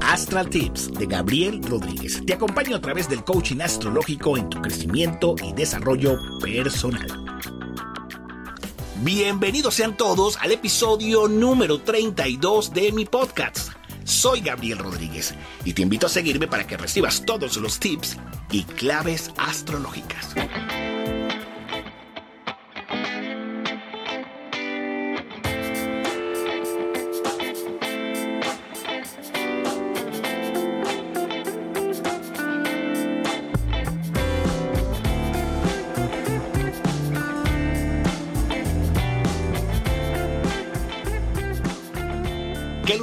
Astral Tips de Gabriel Rodríguez. Te acompaño a través del coaching astrológico en tu crecimiento y desarrollo personal. Bienvenidos sean todos al episodio número 32 de mi podcast. Soy Gabriel Rodríguez y te invito a seguirme para que recibas todos los tips y claves astrológicas.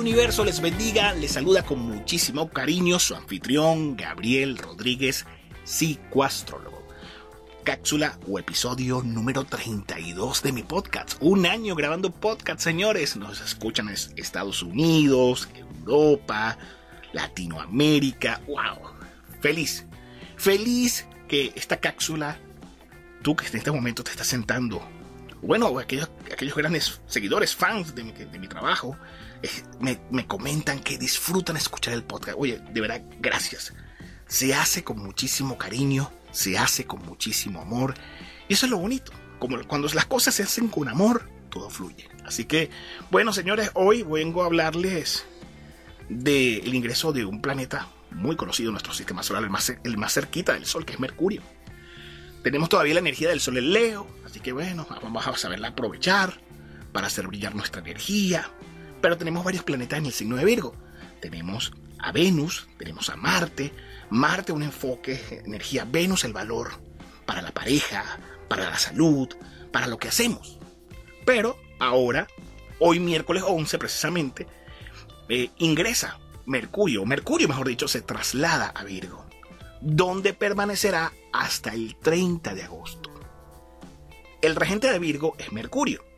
Universo les bendiga, les saluda con muchísimo cariño su anfitrión Gabriel Rodríguez, psicoastrólogo. Cápsula o episodio número 32 de mi podcast. Un año grabando podcast, señores. Nos escuchan en Estados Unidos, Europa, Latinoamérica. ¡Wow! Feliz. Feliz que esta cápsula, tú que en este momento te estás sentando, bueno, aquellos, aquellos grandes seguidores, fans de mi, de mi trabajo, me, me, comentan que disfrutan escuchar el podcast. Oye, de verdad, gracias. Se hace con muchísimo cariño, se hace con muchísimo amor. Y eso es lo bonito. Como cuando las cosas se hacen con amor, todo fluye. Así que, bueno, señores, hoy vengo a hablarles del ingreso de un planeta muy conocido en nuestro sistema solar, el más, el más cerquita del Sol, que es Mercurio. Tenemos todavía la energía del Sol en Leo, así que bueno, vamos a saberla aprovechar para hacer brillar nuestra energía, pero tenemos varios planetas en el signo de Virgo. Tenemos a Venus, tenemos a Marte. Marte un enfoque, energía. Venus el valor para la pareja, para la salud, para lo que hacemos. Pero ahora, hoy miércoles 11 precisamente, eh, ingresa Mercurio. Mercurio, mejor dicho, se traslada a Virgo, donde permanecerá hasta el 30 de agosto. El regente de Virgo es Mercurio.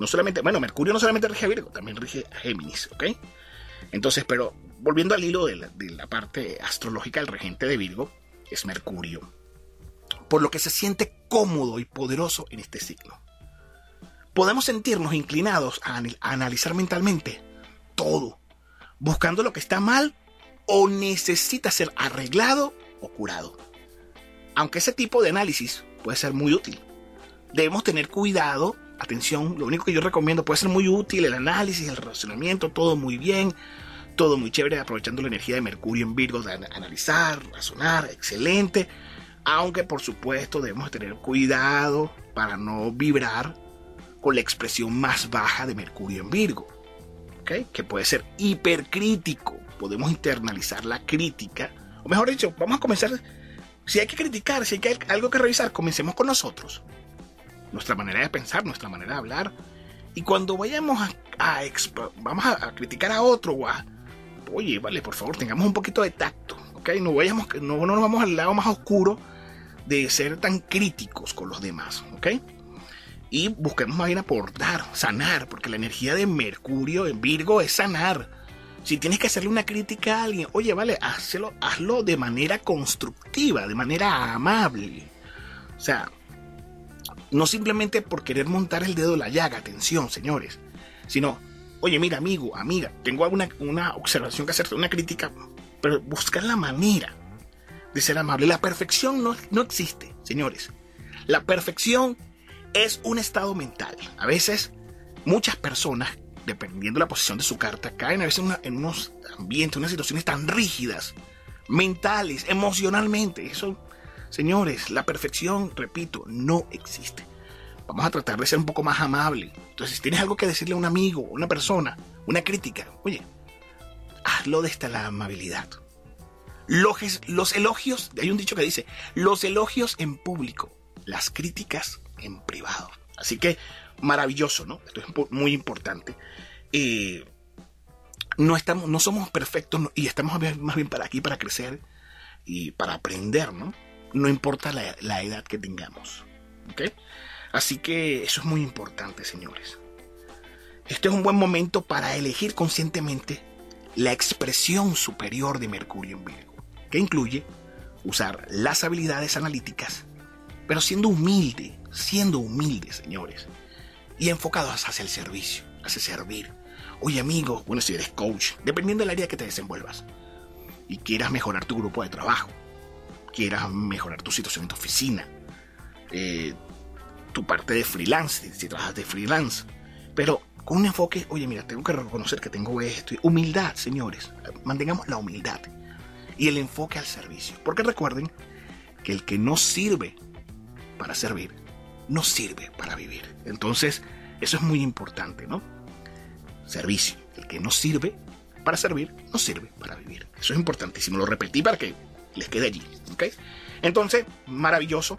No solamente, bueno, Mercurio no solamente rige a Virgo, también rige a Géminis, ¿ok? Entonces, pero volviendo al hilo de la, parte astrológica, el regente de Virgo es Mercurio. Por lo que se siente cómodo y poderoso en este signo. Podemos sentirnos inclinados a, a analizar mentalmente todo, buscando lo que está mal o necesita ser arreglado o curado. Aunque ese tipo de análisis puede ser muy útil, debemos tener cuidado atención, lo único que yo recomiendo puede ser muy útil el análisis, el razonamiento, todo muy bien, todo muy chévere, aprovechando la energía de Mercurio en Virgo, de analizar, razonar, excelente. Aunque por supuesto debemos tener cuidado para no vibrar con la expresión más baja de Mercurio en Virgo, ¿okay? que puede ser hipercrítico. Podemos internalizar la crítica, o mejor dicho, vamos a comenzar. Si hay que criticar, si hay algo que revisar, comencemos con nosotros nuestra manera de pensar, nuestra manera de hablar. Y cuando vayamos a, vamos a, criticar a otro oye, vale, por favor, tengamos un poquito de tacto, ¿ok? No, vayamos, no, no nos vamos al lado más oscuro de ser tan críticos con los demás, ¿ok? Y busquemos más bien aportar, sanar, porque la energía de Mercurio en Virgo es sanar. Si tienes que hacerle una crítica a alguien, oye, vale, hazlo, hazlo de manera constructiva, de manera amable. O sea, no simplemente por querer montar el dedo en la llaga, atención, señores, sino, oye, mira, amigo, amiga, tengo alguna una observación que hacerte, una crítica, pero buscar la manera de ser amable. La perfección no, no existe, señores. La perfección es un estado mental. A veces, muchas personas, dependiendo de la posición de su carta, caen a veces en, unos ambientes, unas situaciones tan rígidas, mentales, emocionalmente. Eso Señores, la perfección, repito, no existe. Vamos a tratar de ser un poco más amable. Entonces, si tienes algo que decirle a un amigo, una persona, una crítica, oye, hazlo desde la amabilidad. Los, elogios, hay un dicho que dice, los elogios en público, las críticas en privado. Así que maravilloso, ¿no? Esto es muy importante. Eh, no, estamos, no somos perfectos y estamos más bien para aquí para crecer y para aprender, ¿no? No importa la, edad que tengamos. Así que eso es muy importante, señores. Este es un buen momento para elegir conscientemente la expresión superior de Mercurio en Virgo, que incluye usar las habilidades analíticas, pero siendo humilde, siendo humilde, señores, y enfocados hacia el servicio, hacia servir. Oye amigo, bueno, si eres coach, dependiendo del área que te desenvuelvas y quieras mejorar tu grupo de trabajo, quieras mejorar tu situación en tu oficina, eh, tu parte de freelance, si trabajas de freelance, pero con un enfoque, oye, mira, tengo que reconocer que tengo esto. Humildad, señores, mantengamos la humildad y el enfoque al servicio, porque recuerden que el que no sirve para servir, no sirve para vivir. Entonces, eso es muy importante, ¿no? Servicio. El que no sirve para servir, no sirve para vivir. Eso es importantísimo. Lo repetí para que les quede allí. ¿ok? Entonces, maravilloso.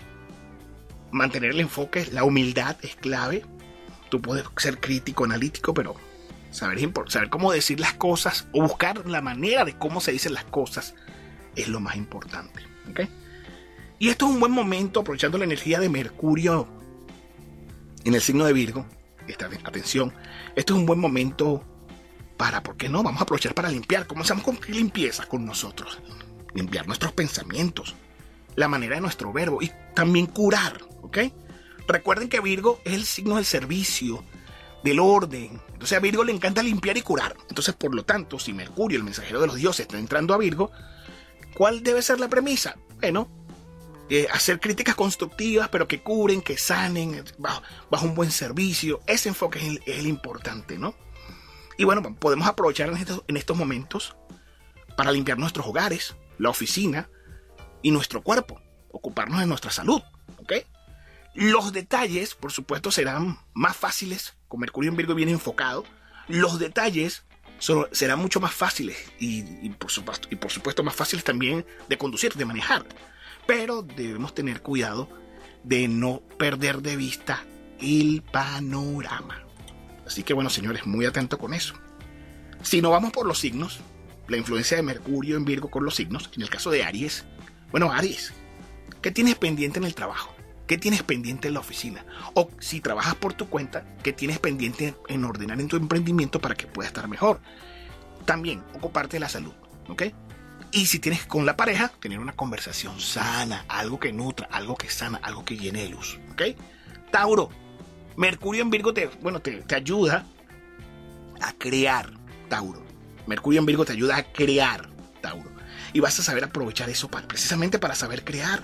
Mantener el enfoque, la humildad es clave. Tú puedes ser crítico, analítico, pero saber, cómo decir las cosas o buscar la manera de cómo se dicen las cosas es lo más importante. ¿ok? Y esto es un buen momento, aprovechando la energía de Mercurio en el signo de Virgo. Esta, atención, esto es un buen momento para, ¿por qué no? Vamos a aprovechar para limpiar. Comenzamos con limpieza con nosotros. Limpiar nuestros pensamientos, la manera de nuestro verbo y también curar, ¿ok? Recuerden que Virgo es el signo del servicio, del orden. Entonces a Virgo le encanta limpiar y curar. Entonces, por lo tanto, si Mercurio, el mensajero de los dioses, está entrando a Virgo, ¿cuál debe ser la premisa? Bueno, eh, hacer críticas constructivas, pero que cubren, que sanen, bajo, un buen servicio. Ese enfoque es el, importante, ¿no? Y bueno, podemos aprovechar en estos momentos para limpiar nuestros hogares, la oficina y nuestro cuerpo, ocuparnos de nuestra salud. Los detalles, por supuesto, serán más fáciles, con Mercurio en Virgo bien enfocado, los detalles serán mucho más fáciles y, por supuesto, y por supuesto más fáciles también de conducir, de manejar pero debemos tener cuidado de no perder de vista el panorama. Así que bueno, señores, muy atento con eso. Si no vamos por los signos, la influencia de Mercurio en Virgo con los signos, en el caso de Aries, bueno, Aries, ¿qué tienes pendiente en el trabajo? ¿Qué tienes pendiente en la oficina? O si trabajas por tu cuenta, ¿qué tienes pendiente en ordenar en tu emprendimiento para que pueda estar mejor? También ocuparte de la salud, ¿ok? Y si tienes con la pareja, tener una conversación sana, algo que nutra, algo que sana, algo que llene de luz. ¿Ok? Tauro, Mercurio en Virgo te, bueno, te, te ayuda a crear, Tauro. Mercurio en Virgo te ayuda a crear, Tauro. Y vas a saber aprovechar eso precisamente para saber crear,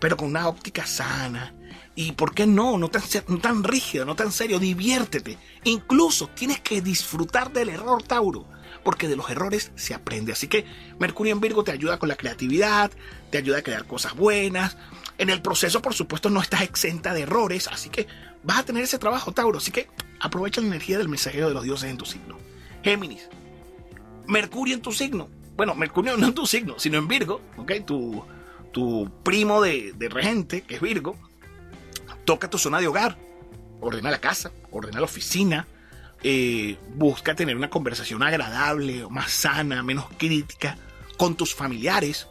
pero con una óptica sana. Y por qué no, no tan, tan rígido, no tan serio, diviértete. Incluso tienes que disfrutar del error, Tauro porque de los errores se aprende. Así que Mercurio en Virgo te ayuda con la creatividad, te ayuda a crear cosas buenas. En el proceso, por supuesto, no estás exenta de errores, así que vas a tener ese trabajo, Tauro. Así que aprovecha la energía del mensajero de los dioses en tu signo. Géminis, Mercurio en tu signo. Bueno, Mercurio no en tu signo, sino en Virgo, ¿ok? Tu, tu primo de, regente, que es Virgo, toca tu zona de hogar, ordena la casa, ordena la oficina, eh, busca tener una conversación agradable, más sana, menos crítica, con tus familiares,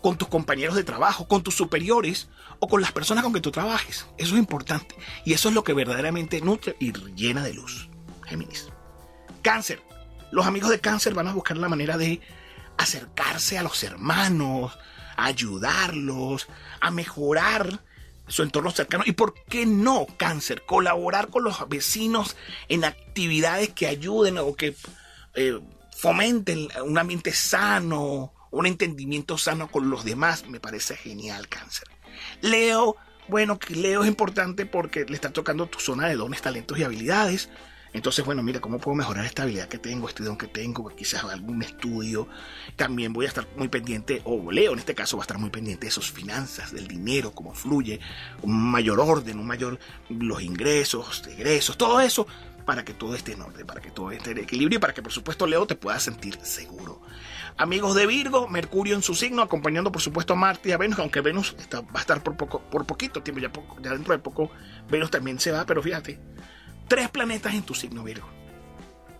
con tus compañeros de trabajo, con tus superiores o con las personas con que tú trabajes. Eso es importante. Y eso es lo que verdaderamente nutre y llena de luz. Géminis. Cáncer. Los amigos de cáncer van a buscar la manera de acercarse a los hermanos, ayudarlos, a mejorar su entorno cercano. ¿Y por qué no, cáncer? Colaborar con los vecinos en actividades que ayuden o que eh, fomenten un ambiente sano, un entendimiento sano con los demás. Me parece genial, cáncer. Leo, bueno, que Leo es importante porque le está tocando tu zona de dones, talentos y habilidades. Entonces, bueno, mira, ¿cómo puedo mejorar esta habilidad que tengo, este don que tengo? Quizás algún estudio. También voy a estar muy pendiente, o Leo en este caso va a estar muy pendiente de sus finanzas, del dinero, cómo fluye, un mayor orden, un mayor, los ingresos, egresos, todo eso, para que todo esté en orden, para que todo esté en equilibrio y para que, por supuesto, Leo te pueda sentir seguro. Amigos de Virgo, Mercurio en su signo, acompañando por supuesto a Marte y a Venus, aunque Venus va a estar por poco, por poquito tiempo, ya, poco, ya dentro de poco Venus también se va, pero fíjate, tres planetas en tu signo Virgo.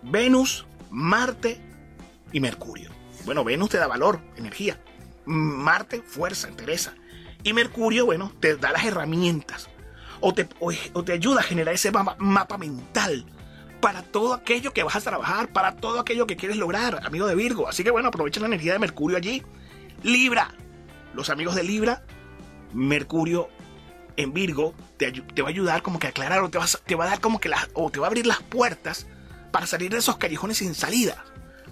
Venus, Marte y Mercurio. Bueno, Venus te da valor, energía. Marte, fuerza, interesa. Y Mercurio, bueno, te da las herramientas. O te, te ayuda a generar ese mapa, mental para todo aquello que vas a trabajar, para todo aquello que quieres lograr, amigo de Virgo. Así que bueno, aprovecha la energía de Mercurio allí. Libra. Los amigos de Libra, Mercurio en Virgo te, va a ayudar como que a aclarar o te va, te va a dar como que las, o te va a abrir las puertas para salir de esos callejones sin salida.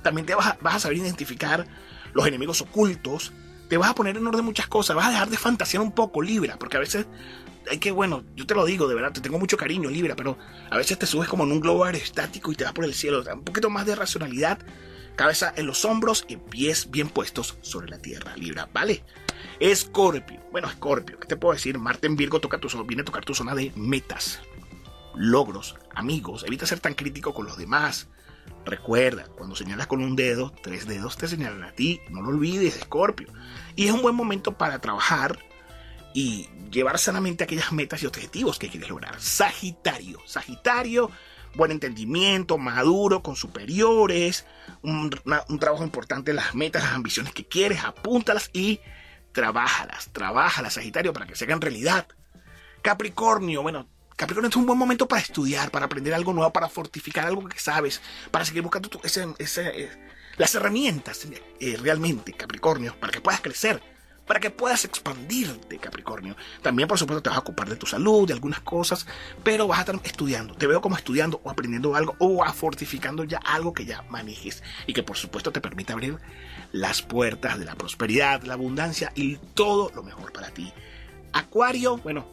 También te vas a, vas a saber identificar los enemigos ocultos, te vas a poner en orden muchas cosas, vas a dejar de fantasear un poco, Libra, porque a veces hay que, bueno, yo te lo digo, de verdad, te tengo mucho cariño, Libra, pero a veces te subes como en un globo aerostático y te vas por el cielo, un poquito más de racionalidad, cabeza en los hombros y pies bien puestos sobre la tierra, Libra, ¿vale? Escorpio, bueno, Escorpio, ¿qué te puedo decir? Marte en Virgo toca tu, viene a tocar tu zona de metas, logros, amigos, evita ser tan crítico con los demás, Recuerda, cuando señalas con un dedo, tres dedos te señalan a ti. No lo olvides, Escorpio. Y es un buen momento para trabajar y llevar sanamente aquellas metas y objetivos que quieres lograr. Sagitario. Sagitario, buen entendimiento, maduro, con superiores, un, trabajo importante las metas, las ambiciones que quieres, apúntalas y trabajalas. Trabajalas, Sagitario, para que se hagan realidad. Capricornio, bueno, Capricornio es un buen momento para estudiar, para aprender algo nuevo, para fortificar algo que sabes, para seguir buscando eh, las herramientas eh, realmente, Capricornio, para que puedas crecer, para que puedas expandirte, Capricornio. También, por supuesto, te vas a ocupar de tu salud, de algunas cosas, pero vas a estar estudiando. Te veo como estudiando o aprendiendo algo o a fortificando ya algo que ya manejes y que, por supuesto, te permite abrir las puertas de la prosperidad, la abundancia y todo lo mejor para ti. Acuario, bueno,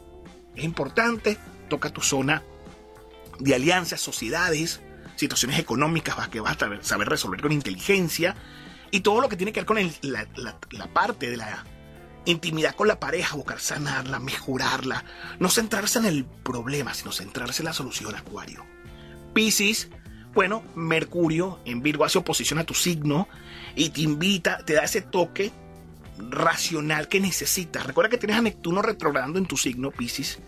es importante toca tu zona de alianzas, sociedades, situaciones económicas que vas a saber resolver con inteligencia y todo lo que tiene que ver con la, parte de la intimidad con la pareja, buscar sanarla, mejorarla, no centrarse en el problema, sino centrarse en la solución, Acuario. Piscis, bueno, Mercurio en Virgo hace oposición a tu signo y te invita, te da ese toque racional que necesitas. Recuerda que tienes a Neptuno retrogradando en tu signo, Piscis,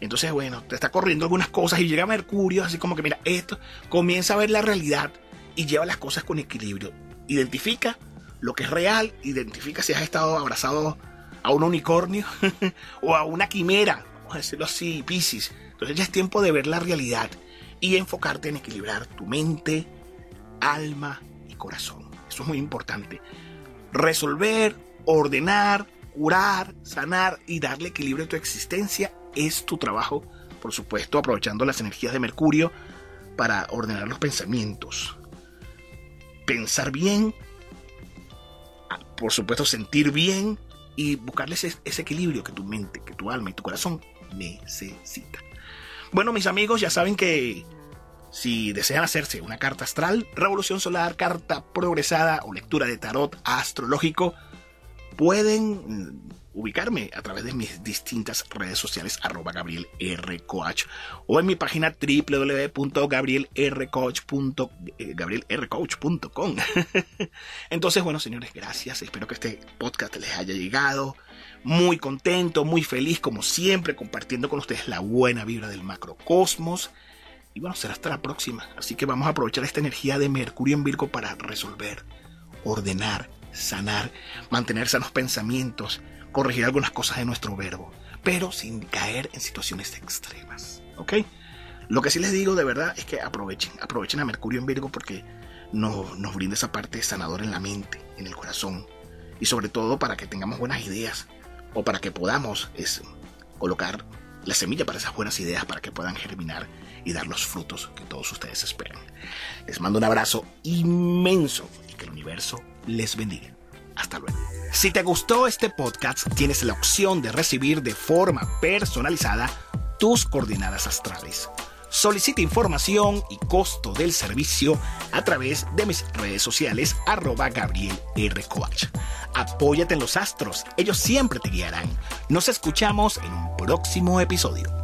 entonces, bueno, te está corriendo algunas cosas y llega Mercurio, así como que, mira, esto comienza a ver la realidad y lleva las cosas con equilibrio. Identifica lo que es real, identifica si has estado abrazado a un unicornio o a una quimera, vamos a decirlo así, Pisces. Entonces ya es tiempo de ver la realidad y enfocarte en equilibrar tu mente, alma y corazón. Eso es muy importante. Resolver, ordenar, curar, sanar y darle equilibrio a tu existencia es tu trabajo, por supuesto, aprovechando las energías de Mercurio para ordenar los pensamientos. Pensar bien, por supuesto, sentir bien y buscarles ese, equilibrio que tu mente, que tu alma y tu corazón necesita. Bueno, mis amigos, ya saben que si desean hacerse una carta astral, revolución solar, carta progresada o lectura de tarot astrológico, pueden ubicarme a través de mis distintas redes sociales arroba Gabriel R. Coach o en mi página www.gabrielrcoach.com Entonces, bueno, señores, gracias. Espero que este podcast les haya llegado. Muy contento, muy feliz, como siempre, compartiendo con ustedes la buena vibra del macrocosmos. Y bueno, será hasta la próxima. Así que vamos a aprovechar esta energía de Mercurio en Virgo para resolver, ordenar, sanar, mantener sanos pensamientos, corregir algunas cosas de nuestro verbo, pero sin caer en situaciones extremas. ¿Ok? Lo que sí les digo de verdad es que aprovechen, aprovechen a Mercurio en Virgo porque nos, nos brinda esa parte sanadora en la mente, en el corazón, y sobre todo para que tengamos buenas ideas o para que podamos es, colocar la semilla para esas buenas ideas para que puedan germinar y dar los frutos que todos ustedes esperan. Les mando un abrazo inmenso y que el universo les bendiga. Hasta luego. Si te gustó este podcast, tienes la opción de recibir de forma personalizada tus coordenadas astrales. Solicita información y costo del servicio a través de mis redes sociales arroba. Apóyate en los astros, ellos siempre te guiarán. Nos escuchamos en un próximo episodio.